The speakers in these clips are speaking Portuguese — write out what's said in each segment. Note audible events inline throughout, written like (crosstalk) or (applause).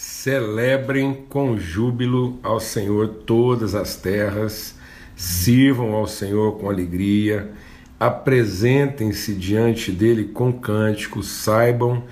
Celebrem com júbilo ao Senhor todas as terras, sirvam ao Senhor com alegria, apresentem-se diante dele com cânticos, saibam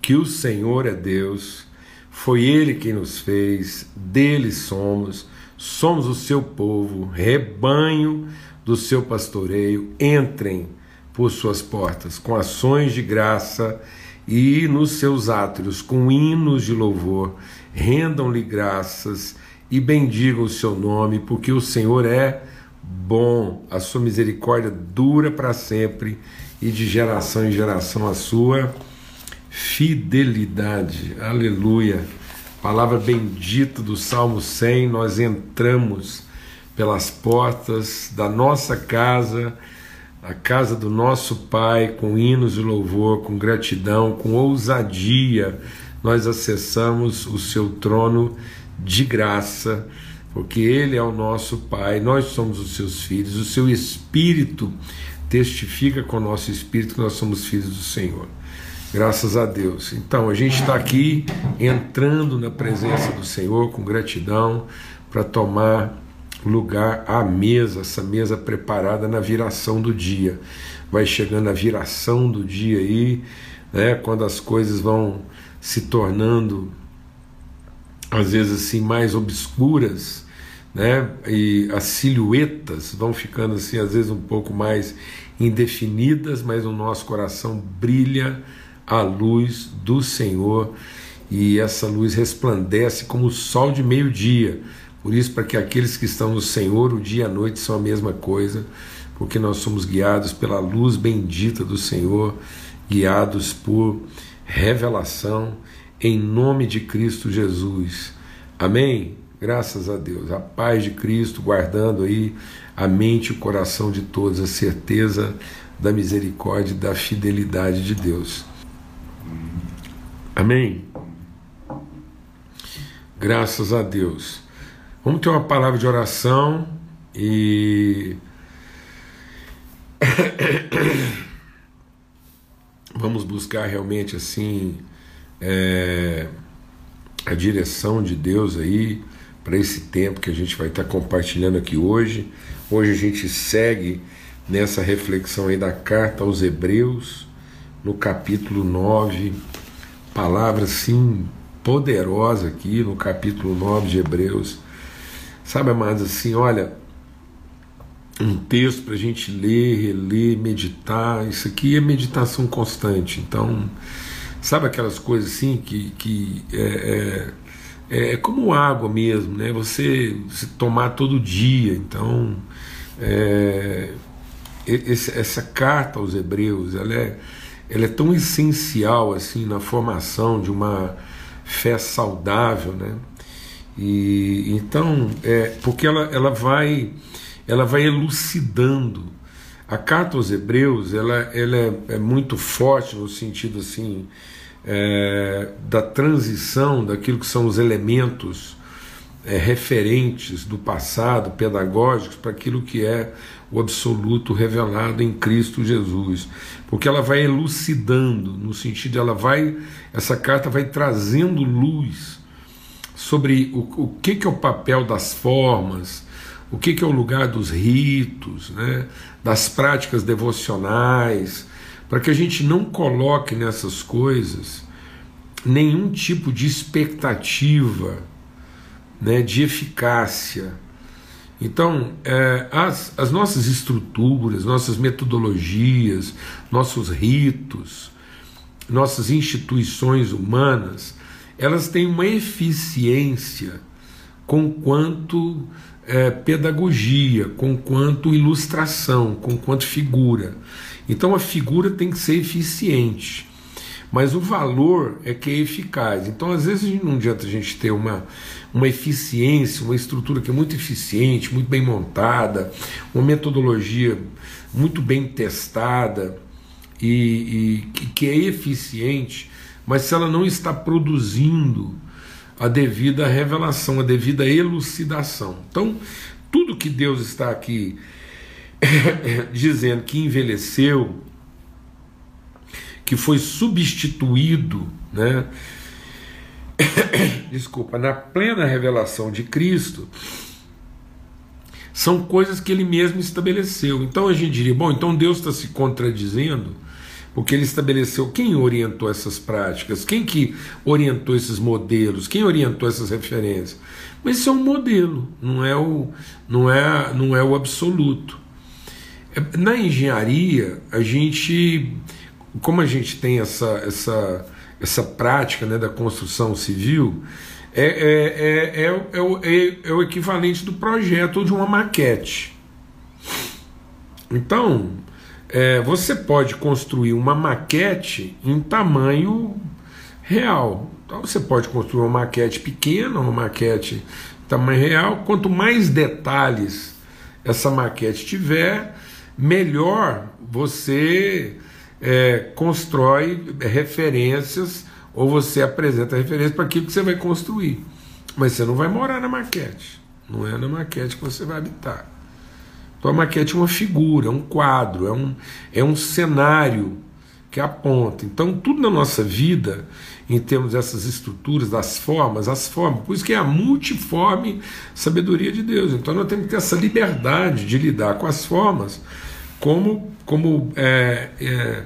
que o Senhor é Deus, foi ele quem nos fez, dele somos, somos o seu povo, rebanho do seu pastoreio, entrem por suas portas com ações de graça e nos seus átrios com hinos de louvor, rendam-lhe graças e bendigam o seu nome, porque o Senhor é bom, a sua misericórdia dura para sempre e de geração em geração a sua fidelidade. Aleluia. Palavra bendita do Salmo 100, nós entramos pelas portas da nossa casa a casa do nosso Pai, com hinos de louvor, com gratidão, com ousadia, nós acessamos o seu trono de graça, porque Ele é o nosso Pai, nós somos os seus filhos, o seu Espírito testifica com o nosso Espírito que nós somos filhos do Senhor. Graças a Deus. Então, a gente está aqui entrando na presença do Senhor com gratidão para tomar lugar à mesa, essa mesa preparada na viração do dia. Vai chegando a viração do dia aí, né, quando as coisas vão se tornando às vezes assim mais obscuras, né? E as silhuetas vão ficando assim às vezes um pouco mais indefinidas, mas o nosso coração brilha a luz do Senhor e essa luz resplandece como o sol de meio-dia por isso, para que aqueles que estão no Senhor, o dia e a noite são a mesma coisa, porque nós somos guiados pela luz bendita do Senhor, guiados por revelação, em nome de Cristo Jesus. Amém? Graças a Deus. A paz de Cristo guardando aí a mente e o coração de todos, a certeza da misericórdia e da fidelidade de Deus. Amém? Graças a Deus. Vamos ter uma palavra de oração e. (coughs) Vamos buscar realmente assim é, a direção de Deus aí para esse tempo que a gente vai estar compartilhando aqui hoje. Hoje a gente segue nessa reflexão aí da carta aos Hebreus, no capítulo 9, palavra assim poderosa aqui no capítulo 9 de Hebreus Sabe, amados, assim, olha, um texto para a gente ler, reler, meditar, isso aqui é meditação constante. Então, sabe aquelas coisas assim que, que é, é, é como água mesmo, né? Você, você tomar todo dia. Então, é, esse, essa carta aos Hebreus, ela é, ela é tão essencial assim na formação de uma fé saudável, né? E então, é, porque ela, ela vai ela vai elucidando. A carta aos Hebreus ela, ela é, é muito forte no sentido assim é, da transição daquilo que são os elementos é, referentes do passado, pedagógicos, para aquilo que é o absoluto revelado em Cristo Jesus. Porque ela vai elucidando, no sentido, ela vai, essa carta vai trazendo luz sobre o, o que, que é o papel das formas, o que, que é o lugar dos ritos, né, das práticas devocionais, para que a gente não coloque nessas coisas nenhum tipo de expectativa né, de eficácia. Então, é, as, as nossas estruturas, nossas metodologias, nossos ritos, nossas instituições humanas, elas têm uma eficiência com quanto é, pedagogia, com quanto ilustração, com quanto figura. Então a figura tem que ser eficiente, mas o valor é que é eficaz. Então às vezes não adianta a gente ter uma, uma eficiência, uma estrutura que é muito eficiente, muito bem montada, uma metodologia muito bem testada e, e que é eficiente mas se ela não está produzindo a devida revelação, a devida elucidação. Então, tudo que Deus está aqui (laughs) dizendo que envelheceu, que foi substituído, né? (coughs) desculpa, na plena revelação de Cristo, são coisas que ele mesmo estabeleceu. Então a gente diria, bom, então Deus está se contradizendo, porque ele estabeleceu quem orientou essas práticas, quem que orientou esses modelos, quem orientou essas referências. Mas isso é um modelo, não é o, não é, não é o absoluto. É, na engenharia, a gente, como a gente tem essa, essa, essa prática né, da construção civil, é, é, é, é, o, é, é o equivalente do projeto ou de uma maquete. Então, é, você pode construir uma maquete em tamanho real. Então você pode construir uma maquete pequena, uma maquete tamanho real. Quanto mais detalhes essa maquete tiver, melhor você é, constrói referências ou você apresenta referências para aquilo que você vai construir. Mas você não vai morar na maquete. Não é na maquete que você vai habitar. Então a maquete é uma figura, é um quadro, é um, é um cenário que aponta. Então tudo na nossa vida, em termos dessas estruturas, das formas, as formas, por isso que é a multiforme sabedoria de Deus. Então nós temos que ter essa liberdade de lidar com as formas como, como, é, é,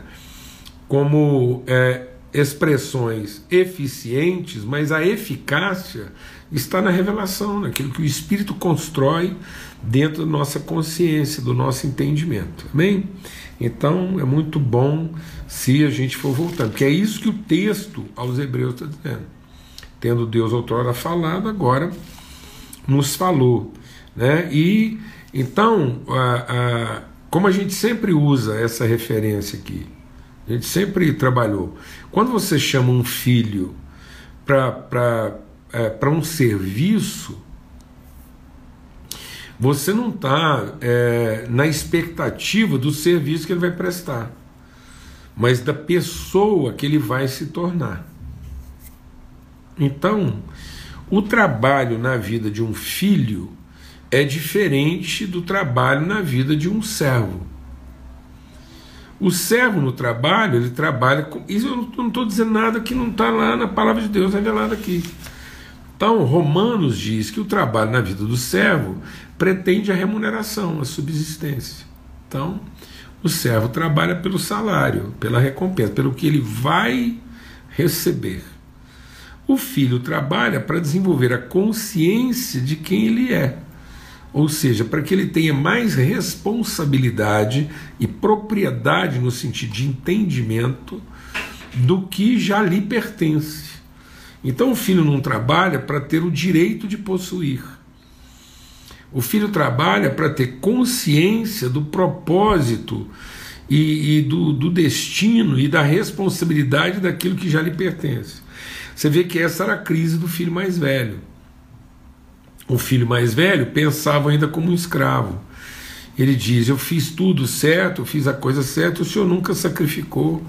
como é, expressões eficientes, mas a eficácia está na revelação, naquilo que o Espírito constrói dentro da nossa consciência, do nosso entendimento. Amém? Então é muito bom se a gente for voltando, porque é isso que o texto aos Hebreus está dizendo. Tendo Deus outrora falado, agora nos falou. Né? E então, a, a, como a gente sempre usa essa referência aqui, a gente sempre trabalhou. Quando você chama um filho para é, um serviço, você não está é, na expectativa do serviço que ele vai prestar, mas da pessoa que ele vai se tornar. Então, o trabalho na vida de um filho é diferente do trabalho na vida de um servo. O servo no trabalho, ele trabalha com. Isso eu não estou dizendo nada que não está lá na palavra de Deus revelada aqui. Então, Romanos diz que o trabalho na vida do servo pretende a remuneração, a subsistência. Então, o servo trabalha pelo salário, pela recompensa, pelo que ele vai receber. O filho trabalha para desenvolver a consciência de quem ele é ou seja, para que ele tenha mais responsabilidade e propriedade no sentido de entendimento do que já lhe pertence. Então o filho não trabalha para ter o direito de possuir. O filho trabalha para ter consciência do propósito e, e do, do destino e da responsabilidade daquilo que já lhe pertence. Você vê que essa era a crise do filho mais velho o filho mais velho pensava ainda como um escravo. Ele diz: Eu fiz tudo certo, fiz a coisa certa, o senhor nunca sacrificou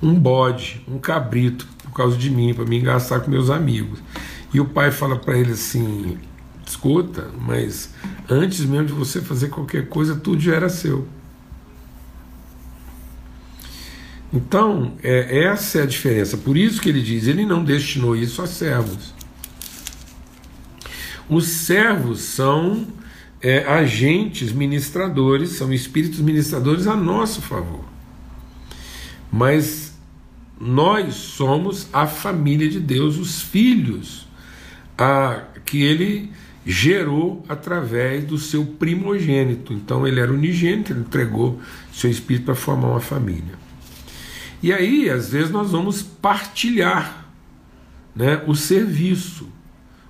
um bode, um cabrito, causa de mim, para me gastar com meus amigos. E o pai fala para ele assim: Escuta, mas antes mesmo de você fazer qualquer coisa, tudo já era seu. Então, é, essa é a diferença. Por isso que ele diz: ele não destinou isso a servos. Os servos são é, agentes ministradores, são espíritos ministradores a nosso favor. Mas nós somos a família de Deus, os filhos a, que ele gerou através do seu primogênito. Então ele era unigênito, ele entregou seu espírito para formar uma família. E aí, às vezes, nós vamos partilhar né, o serviço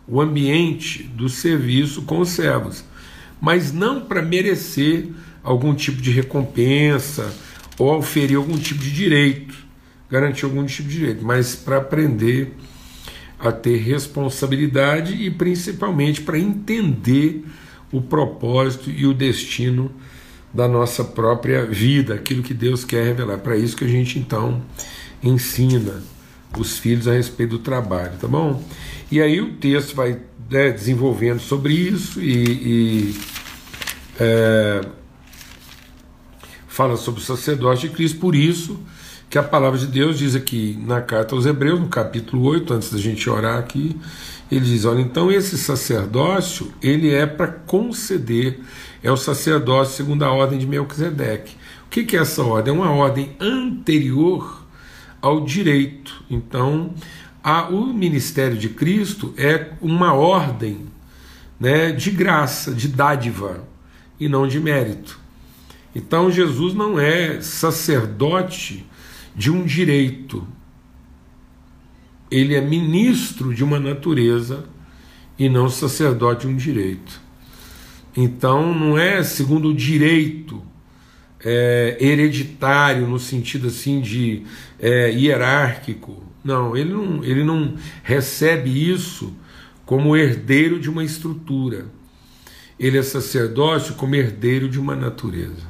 o ambiente do serviço com os servos, mas não para merecer algum tipo de recompensa ou oferir algum tipo de direito, garantir algum tipo de direito, mas para aprender a ter responsabilidade e principalmente para entender o propósito e o destino da nossa própria vida, aquilo que Deus quer revelar. Para isso que a gente então ensina os filhos a respeito do trabalho, tá bom? E aí o texto vai né, desenvolvendo sobre isso e, e é, fala sobre o sacerdócio de Cristo, por isso que a palavra de Deus diz aqui na carta aos Hebreus, no capítulo 8, antes da gente orar aqui, ele diz: olha, então esse sacerdócio ele é para conceder, é o sacerdócio segundo a ordem de Melquisedeque. O que, que é essa ordem? É uma ordem anterior ao direito. Então, a, o ministério de Cristo é uma ordem né, de graça, de dádiva, e não de mérito. Então, Jesus não é sacerdote de um direito, ele é ministro de uma natureza e não sacerdote de um direito. Então, não é segundo o direito é, hereditário, no sentido assim de é, hierárquico. Não ele, não, ele não recebe isso como herdeiro de uma estrutura. Ele é sacerdócio como herdeiro de uma natureza.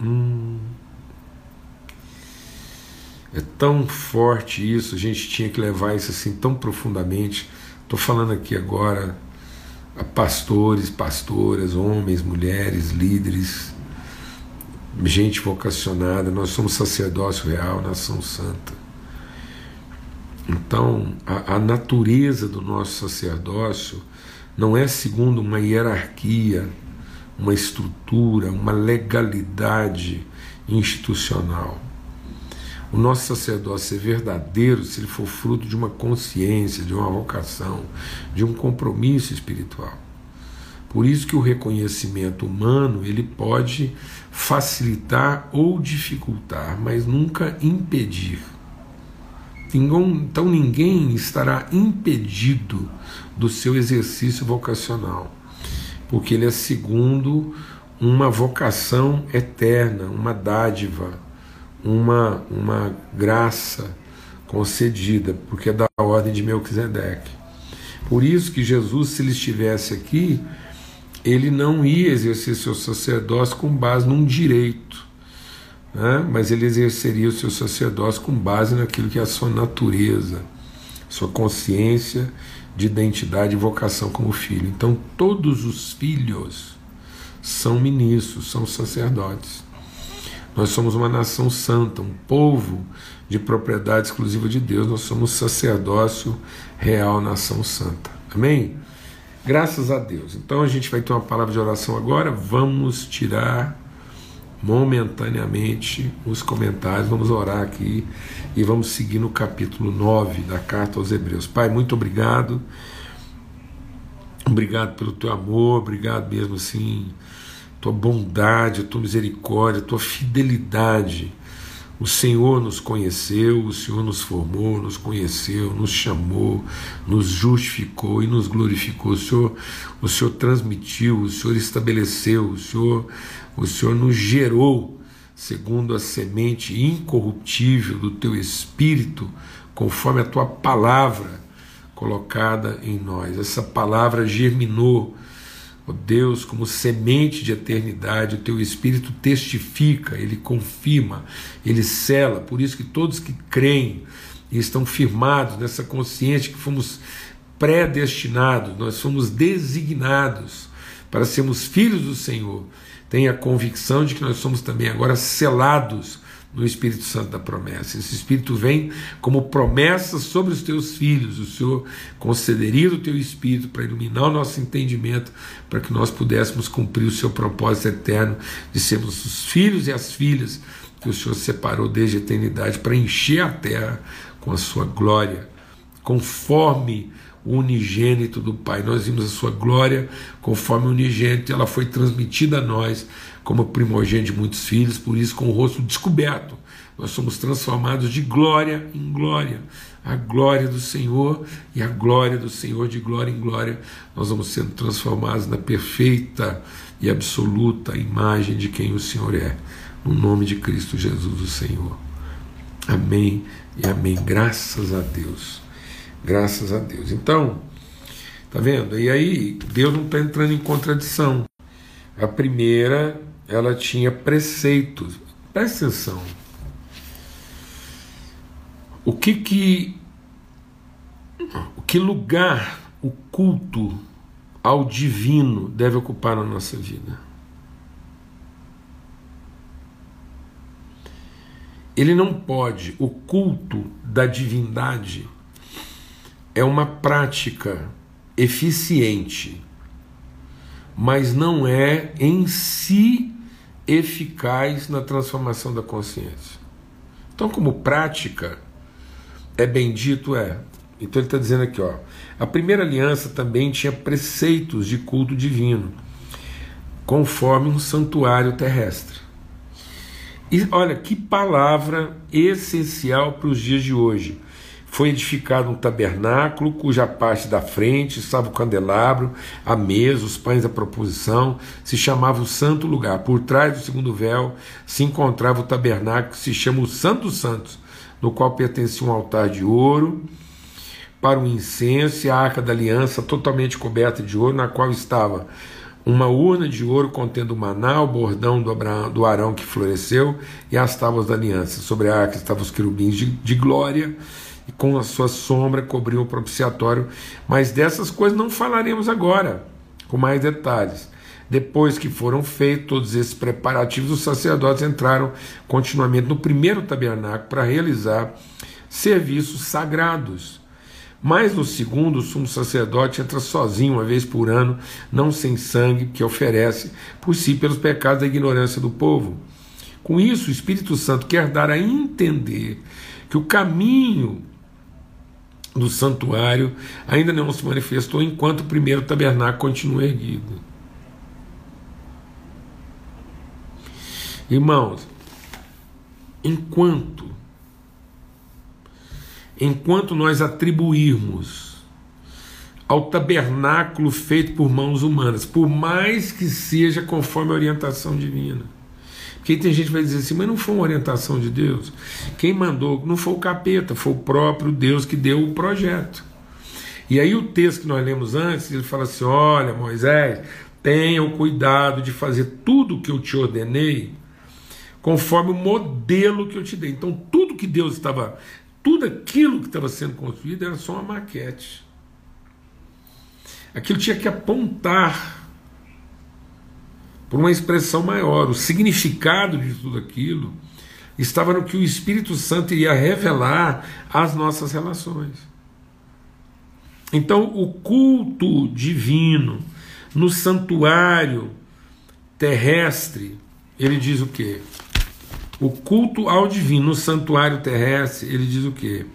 Hum. É tão forte isso, a gente tinha que levar isso assim tão profundamente. Estou falando aqui agora a pastores, pastoras, homens, mulheres, líderes, gente vocacionada. Nós somos sacerdócio real, nação santa. Então, a, a natureza do nosso sacerdócio não é segundo uma hierarquia, uma estrutura, uma legalidade institucional o nosso sacerdócio é verdadeiro se ele for fruto de uma consciência, de uma vocação, de um compromisso espiritual. Por isso que o reconhecimento humano ele pode facilitar ou dificultar, mas nunca impedir. Então ninguém estará impedido do seu exercício vocacional, porque ele é segundo uma vocação eterna, uma dádiva uma, uma graça concedida, porque é da ordem de Melquisedeque. Por isso que Jesus, se ele estivesse aqui, ele não ia exercer seu sacerdócio com base num direito, né? mas ele exerceria o seu sacerdócio com base naquilo que é a sua natureza, sua consciência de identidade e vocação como filho. Então, todos os filhos são ministros, são sacerdotes. Nós somos uma nação santa, um povo de propriedade exclusiva de Deus. Nós somos sacerdócio real, nação santa. Amém? Graças a Deus. Então a gente vai ter uma palavra de oração agora. Vamos tirar momentaneamente os comentários. Vamos orar aqui e vamos seguir no capítulo 9 da carta aos Hebreus. Pai, muito obrigado. Obrigado pelo teu amor, obrigado mesmo assim tua bondade, a tua misericórdia, a tua fidelidade. O Senhor nos conheceu, o Senhor nos formou, nos conheceu, nos chamou, nos justificou e nos glorificou. O Senhor, o Senhor transmitiu, o Senhor estabeleceu, o Senhor, o Senhor nos gerou segundo a semente incorruptível do teu espírito, conforme a tua palavra colocada em nós. Essa palavra germinou Ó oh Deus, como semente de eternidade, o teu Espírito testifica, ele confirma, ele cela. Por isso que todos que creem e estão firmados nessa consciência que fomos predestinados, nós fomos designados para sermos filhos do Senhor, têm a convicção de que nós somos também agora selados no Espírito Santo da promessa. Esse Espírito vem como promessa sobre os teus filhos. O Senhor concederia o teu Espírito para iluminar o nosso entendimento, para que nós pudéssemos cumprir o seu propósito eterno de sermos os filhos e as filhas que o Senhor separou desde a eternidade para encher a terra com a sua glória, conforme o unigênito do Pai. Nós vimos a sua glória conforme o unigênito, ela foi transmitida a nós como primogênito de muitos filhos, por isso com o rosto descoberto. Nós somos transformados de glória em glória. A glória do Senhor e a glória do Senhor de glória em glória, nós vamos sendo transformados na perfeita e absoluta imagem de quem o Senhor é. No nome de Cristo Jesus, o Senhor. Amém e amém. Graças a Deus. Graças a Deus. Então, tá vendo? E aí, Deus não está entrando em contradição. A primeira ela tinha preceitos. Presta atenção. O que que o que lugar o culto ao divino deve ocupar na nossa vida? ele não pode, o culto da divindade é uma prática eficiente, mas não é em si eficaz na transformação da consciência. Então, como prática, é bendito, é. Então ele está dizendo aqui, ó, a primeira aliança também tinha preceitos de culto divino, conforme um santuário terrestre. E olha que palavra essencial para os dias de hoje. Foi edificado um tabernáculo, cuja parte da frente estava o candelabro, a mesa, os pães da proposição, se chamava o Santo Lugar. Por trás do segundo véu se encontrava o tabernáculo, que se chama o Santo dos Santos, no qual pertencia um altar de ouro para o incenso e a arca da aliança totalmente coberta de ouro, na qual estava uma urna de ouro contendo o maná, o bordão do, Abraão, do Arão que floresceu e as tábuas da aliança. Sobre a arca estavam os querubins de, de glória e com a sua sombra cobriam o propiciatório. Mas dessas coisas não falaremos agora, com mais detalhes. Depois que foram feitos todos esses preparativos, os sacerdotes entraram continuamente no primeiro tabernáculo para realizar serviços sagrados mas no segundo, o sumo sacerdote entra sozinho uma vez por ano, não sem sangue, que oferece por si pelos pecados da ignorância do povo. Com isso, o Espírito Santo quer dar a entender que o caminho do santuário ainda não se manifestou enquanto o primeiro tabernáculo continua erguido. Irmãos, enquanto enquanto nós atribuirmos ao tabernáculo feito por mãos humanas, por mais que seja conforme a orientação divina. Porque tem gente que vai dizer assim, mas não foi uma orientação de Deus. Quem mandou não foi o capeta, foi o próprio Deus que deu o projeto. E aí o texto que nós lemos antes, ele fala assim: olha, Moisés, tenha o cuidado de fazer tudo o que eu te ordenei, conforme o modelo que eu te dei. Então, tudo que Deus estava tudo aquilo que estava sendo construído era só uma maquete. Aquilo tinha que apontar por uma expressão maior. O significado de tudo aquilo estava no que o Espírito Santo iria revelar às nossas relações. Então, o culto divino no santuário terrestre, ele diz o quê? O culto ao divino no santuário terrestre, ele diz o quê?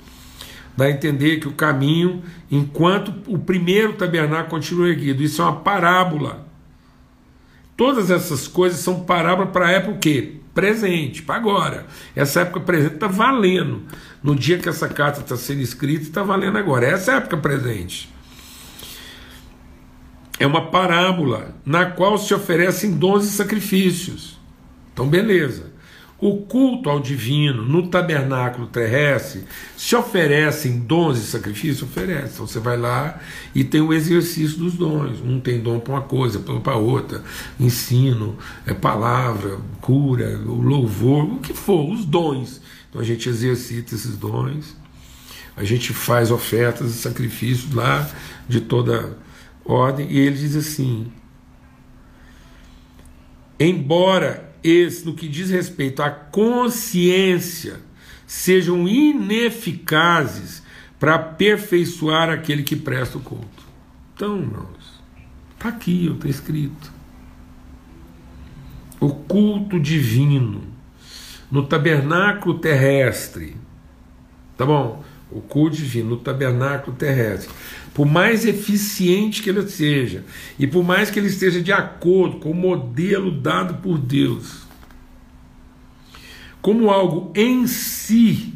Dá a entender que o caminho, enquanto o primeiro tabernáculo continua erguido, isso é uma parábola. Todas essas coisas são parábola para a época o quê? Presente, para agora. Essa época presente está valendo. No dia que essa carta está sendo escrita, está valendo agora. Essa é a época presente. É uma parábola na qual se oferecem dons e sacrifícios. Então, beleza. O culto ao divino no tabernáculo terrestre se oferecem dons e sacrifícios? Oferece. Então você vai lá e tem o exercício dos dons. Um tem dom para uma coisa, para outra. Ensino, é palavra, cura, louvor, o que for, os dons. Então a gente exercita esses dons. A gente faz ofertas e sacrifícios lá de toda ordem. E ele diz assim: embora esse, no que diz respeito à consciência, sejam ineficazes para aperfeiçoar aquele que presta o culto. Então, irmãos, está aqui, está escrito. O culto divino no tabernáculo terrestre, tá bom? O culto divino no tabernáculo terrestre. Por mais eficiente que ele seja, e por mais que ele esteja de acordo com o modelo dado por Deus, como algo em si,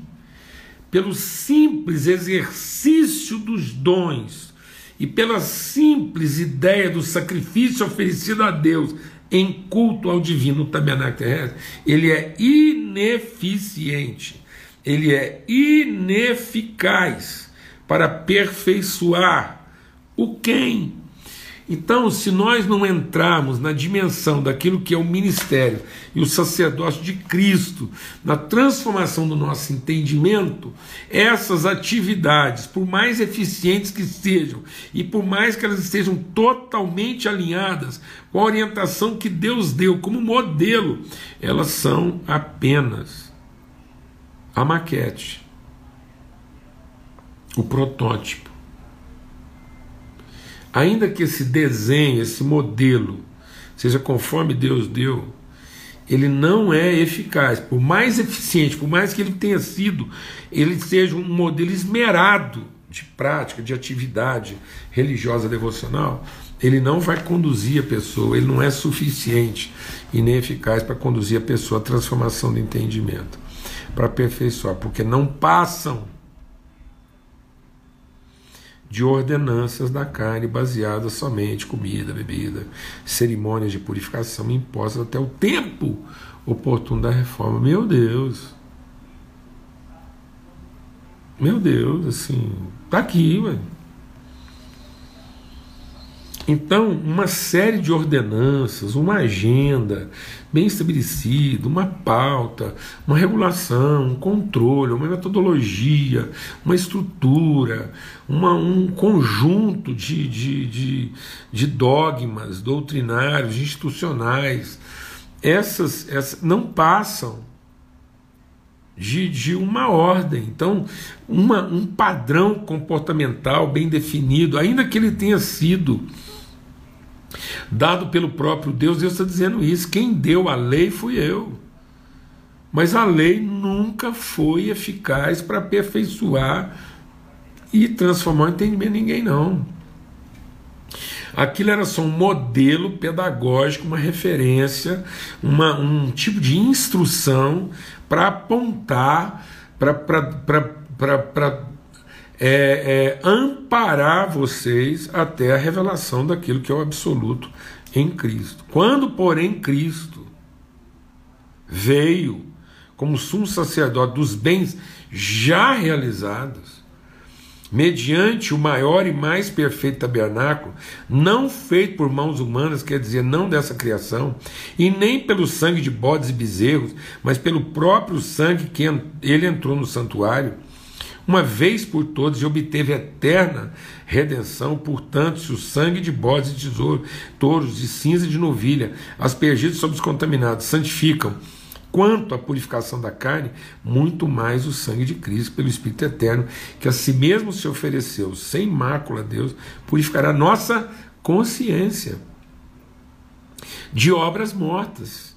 pelo simples exercício dos dons e pela simples ideia do sacrifício oferecido a Deus em culto ao divino tabernáculo terrestre, ele é ineficiente, ele é ineficaz para aperfeiçoar o quem. Então, se nós não entrarmos na dimensão daquilo que é o ministério e o sacerdócio de Cristo, na transformação do nosso entendimento, essas atividades, por mais eficientes que sejam e por mais que elas estejam totalmente alinhadas com a orientação que Deus deu como modelo, elas são apenas a maquete, o protótipo. Ainda que esse desenho, esse modelo, seja conforme Deus deu, ele não é eficaz. Por mais eficiente, por mais que ele tenha sido, ele seja um modelo esmerado de prática, de atividade religiosa devocional, ele não vai conduzir a pessoa, ele não é suficiente e nem eficaz para conduzir a pessoa à transformação do entendimento, para aperfeiçoar, porque não passam de ordenanças da carne baseadas somente comida, bebida, cerimônias de purificação impostas até o tempo oportuno da reforma. Meu Deus! Meu Deus, assim, tá aqui, ué. Então, uma série de ordenanças, uma agenda bem estabelecida, uma pauta, uma regulação, um controle, uma metodologia, uma estrutura, uma, um conjunto de, de, de, de dogmas doutrinários, institucionais, essas, essas não passam de, de uma ordem. Então, uma, um padrão comportamental bem definido, ainda que ele tenha sido dado pelo próprio Deus, Deus está dizendo isso. Quem deu a lei fui eu. Mas a lei nunca foi eficaz para aperfeiçoar e transformar o entendimento de ninguém, não. Aquilo era só um modelo pedagógico, uma referência, uma, um tipo de instrução para apontar, para é, é, amparar vocês até a revelação daquilo que é o absoluto em Cristo. Quando, porém, Cristo veio como sumo sacerdote dos bens já realizados, mediante o maior e mais perfeito tabernáculo, não feito por mãos humanas, quer dizer, não dessa criação, e nem pelo sangue de bodes e bezerros, mas pelo próprio sangue que ele entrou no santuário uma vez por todas e obteve eterna redenção, portanto, se o sangue de bodes e tesouro, touros e cinza de novilha, aspergidos sobre os contaminados, santificam, quanto à purificação da carne, muito mais o sangue de Cristo, pelo Espírito Eterno, que a si mesmo se ofereceu, sem mácula a Deus, purificará nossa consciência de obras mortas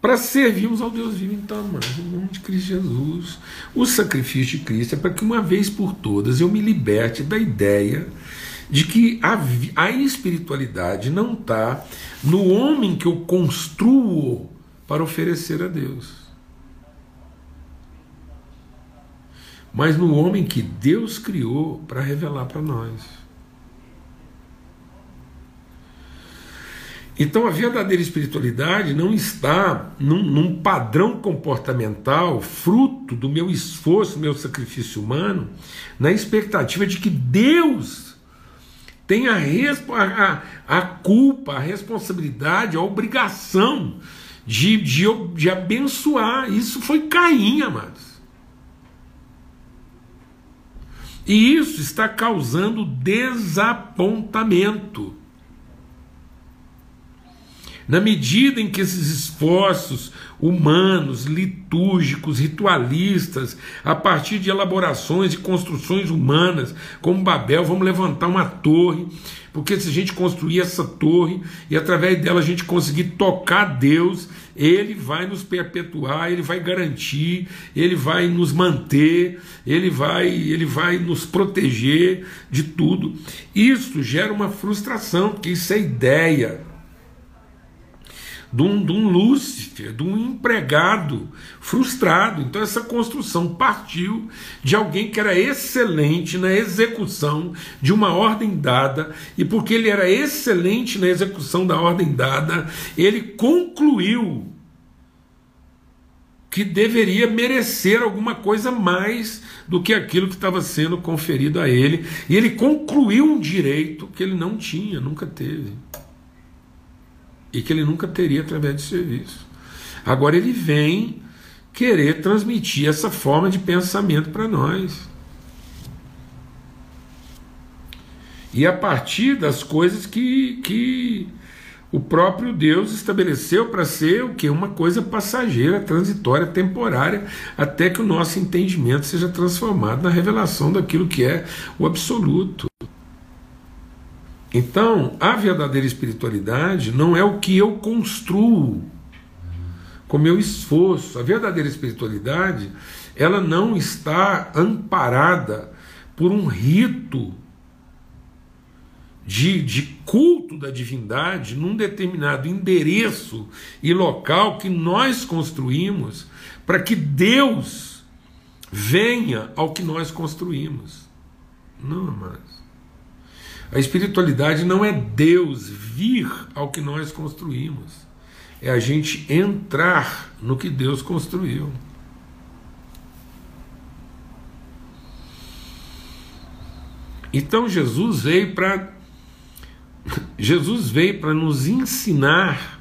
para servirmos ao Deus vivo. Então, mano, em nome de Cristo Jesus, o sacrifício de Cristo é para que uma vez por todas eu me liberte da ideia de que a, a espiritualidade não está no homem que eu construo para oferecer a Deus, mas no homem que Deus criou para revelar para nós. Então a verdadeira espiritualidade não está num, num, padrão comportamental fruto do meu esforço, meu sacrifício humano, na expectativa de que Deus tenha a, a, a culpa, a responsabilidade, a obrigação de, de, de abençoar. Isso foi Caim, amados. E isso está causando desapontamento. Na medida em que esses esforços humanos, litúrgicos, ritualistas, a partir de elaborações e construções humanas, como Babel, vamos levantar uma torre, porque se a gente construir essa torre e através dela a gente conseguir tocar Deus, ele vai nos perpetuar, ele vai garantir, ele vai nos manter, ele vai, ele vai nos proteger de tudo. Isso gera uma frustração, porque isso é ideia de um, de um Lúcifer, de um empregado frustrado. Então, essa construção partiu de alguém que era excelente na execução de uma ordem dada, e porque ele era excelente na execução da ordem dada, ele concluiu que deveria merecer alguma coisa mais do que aquilo que estava sendo conferido a ele, e ele concluiu um direito que ele não tinha, nunca teve e que ele nunca teria através de serviço. Agora ele vem querer transmitir essa forma de pensamento para nós. E a partir das coisas que, que o próprio Deus estabeleceu para ser o que? Uma coisa passageira, transitória, temporária, até que o nosso entendimento seja transformado na revelação daquilo que é o absoluto. Então, a verdadeira espiritualidade não é o que eu construo com meu esforço. A verdadeira espiritualidade, ela não está amparada por um rito de, de culto da divindade num determinado endereço e local que nós construímos para que Deus venha ao que nós construímos. Não, amados. A espiritualidade não é Deus vir ao que nós construímos, é a gente entrar no que Deus construiu. Então Jesus veio para Jesus veio para nos ensinar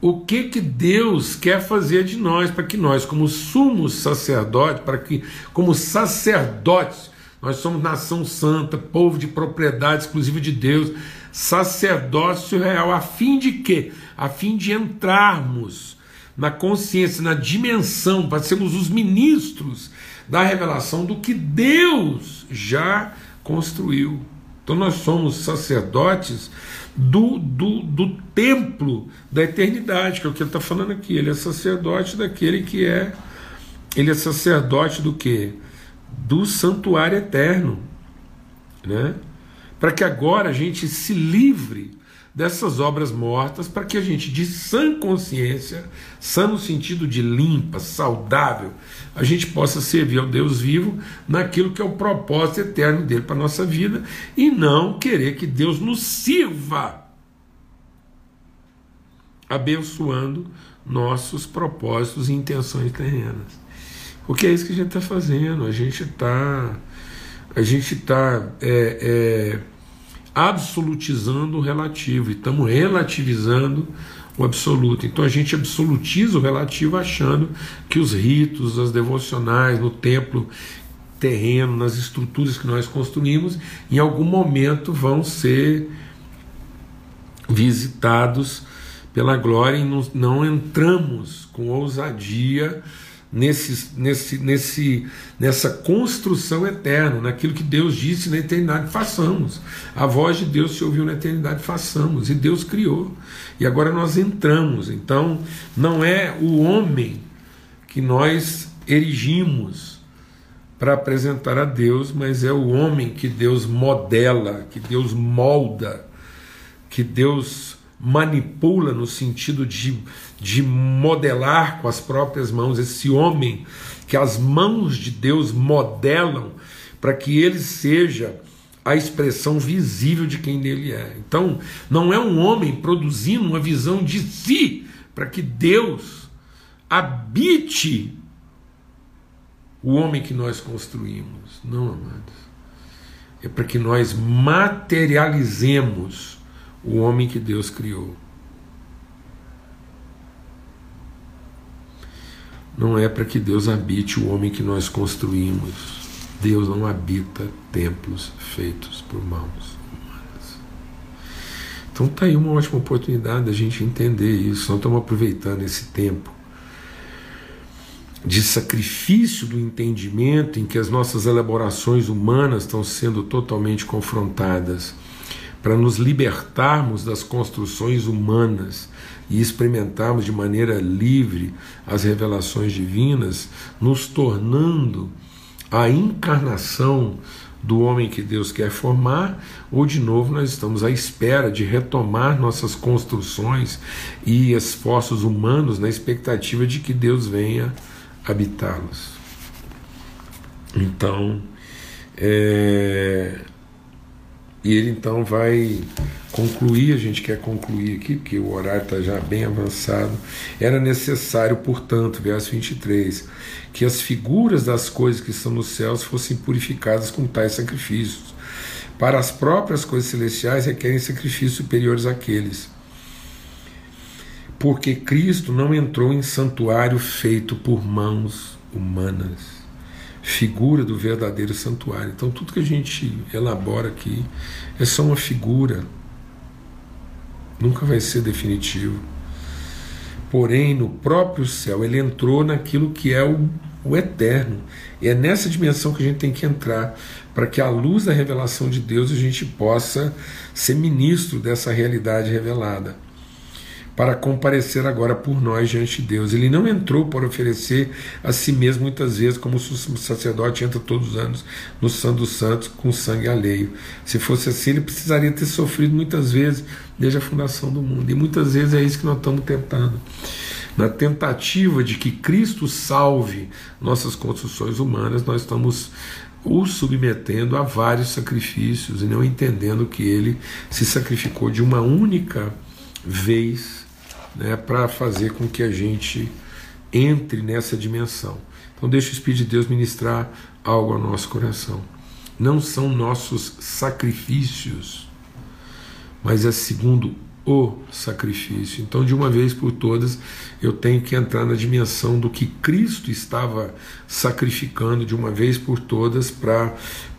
o que que Deus quer fazer de nós, para que nós, como sumos sacerdotes, para que, como sacerdotes, nós somos nação santa, povo de propriedade exclusiva de Deus, sacerdócio real, a fim de quê? A fim de entrarmos na consciência, na dimensão, para sermos os ministros da revelação do que Deus já construiu. Então nós somos sacerdotes do, do, do templo da eternidade, que é o que ele está falando aqui. Ele é sacerdote daquele que é. Ele é sacerdote do que? Do santuário eterno. Né? Para que agora a gente se livre dessas obras mortas para que a gente, de sã consciência, sã no sentido de limpa, saudável, a gente possa servir ao Deus vivo naquilo que é o propósito eterno dele para a nossa vida e não querer que Deus nos sirva abençoando nossos propósitos e intenções terrenas. Porque é isso que a gente está fazendo, a gente está. A gente está. É, é, absolutizando o relativo estamos relativizando o absoluto. Então a gente absolutiza o relativo achando que os ritos, as devocionais no templo terreno, nas estruturas que nós construímos, em algum momento vão ser visitados pela glória e não entramos com ousadia nesse, nesse, nesse, nessa construção eterna, naquilo que Deus disse na eternidade, façamos. A voz de Deus se ouviu na eternidade, façamos. E Deus criou. E agora nós entramos. Então, não é o homem que nós erigimos para apresentar a Deus, mas é o homem que Deus modela, que Deus molda, que Deus manipula no sentido de de modelar com as próprias mãos esse homem que as mãos de Deus modelam para que ele seja a expressão visível de quem ele é. Então, não é um homem produzindo uma visão de si para que Deus habite o homem que nós construímos. Não, amados. É para que nós materializemos o homem que Deus criou. Não é para que Deus habite o homem que nós construímos. Deus não habita templos feitos por mãos humanas. Então está aí uma ótima oportunidade da gente entender isso. Nós estamos aproveitando esse tempo de sacrifício do entendimento em que as nossas elaborações humanas estão sendo totalmente confrontadas para nos libertarmos das construções humanas e experimentarmos de maneira livre as revelações divinas, nos tornando a encarnação do homem que Deus quer formar, ou de novo nós estamos à espera de retomar nossas construções e esforços humanos na expectativa de que Deus venha habitá-los. Então, é, e ele então vai concluir, a gente quer concluir aqui, porque o horário está já bem avançado. Era necessário, portanto, verso 23, que as figuras das coisas que estão nos céus fossem purificadas com tais sacrifícios. Para as próprias coisas celestiais requerem sacrifícios superiores àqueles. Porque Cristo não entrou em santuário feito por mãos humanas figura do verdadeiro santuário. Então, tudo que a gente elabora aqui é só uma figura. nunca vai ser definitivo. Porém, no próprio céu, ele entrou naquilo que é o, o eterno. E é nessa dimensão que a gente tem que entrar, para que, à luz da revelação de Deus, a gente possa ser ministro dessa realidade revelada para comparecer agora por nós diante de Deus. Ele não entrou para oferecer a si mesmo muitas vezes, como o sacerdote entra todos os anos no Santo dos Santos com sangue alheio. Se fosse assim, ele precisaria ter sofrido muitas vezes desde a fundação do mundo. E muitas vezes é isso que nós estamos tentando. Na tentativa de que Cristo salve nossas construções humanas, nós estamos o submetendo a vários sacrifícios e não entendendo que ele se sacrificou de uma única vez né, para fazer com que a gente entre nessa dimensão. Então, deixa o Espírito de Deus ministrar algo ao nosso coração. Não são nossos sacrifícios, mas é segundo o sacrifício. Então, de uma vez por todas, eu tenho que entrar na dimensão do que Cristo estava sacrificando de uma vez por todas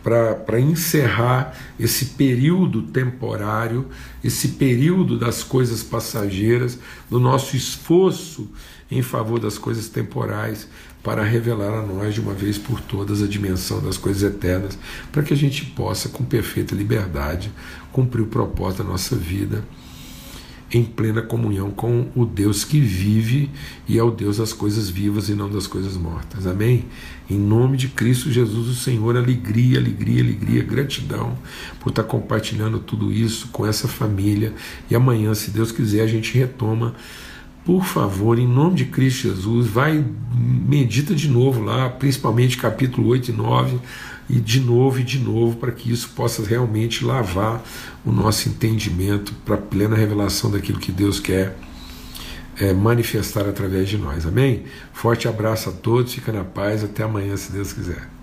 para encerrar esse período temporário, esse período das coisas passageiras, do nosso esforço em favor das coisas temporais, para revelar a nós de uma vez por todas a dimensão das coisas eternas, para que a gente possa, com perfeita liberdade, cumprir o propósito da nossa vida em plena comunhão com o Deus que vive e é o Deus das coisas vivas e não das coisas mortas. Amém? Em nome de Cristo Jesus, o Senhor, alegria, alegria, alegria, gratidão por estar compartilhando tudo isso com essa família. E amanhã, se Deus quiser, a gente retoma. Por favor, em nome de Cristo Jesus, vai, medita de novo lá, principalmente capítulo 8 e 9 e de novo e de novo, para que isso possa realmente lavar o nosso entendimento para a plena revelação daquilo que Deus quer é, manifestar através de nós. Amém? Forte abraço a todos, fica na paz, até amanhã, se Deus quiser.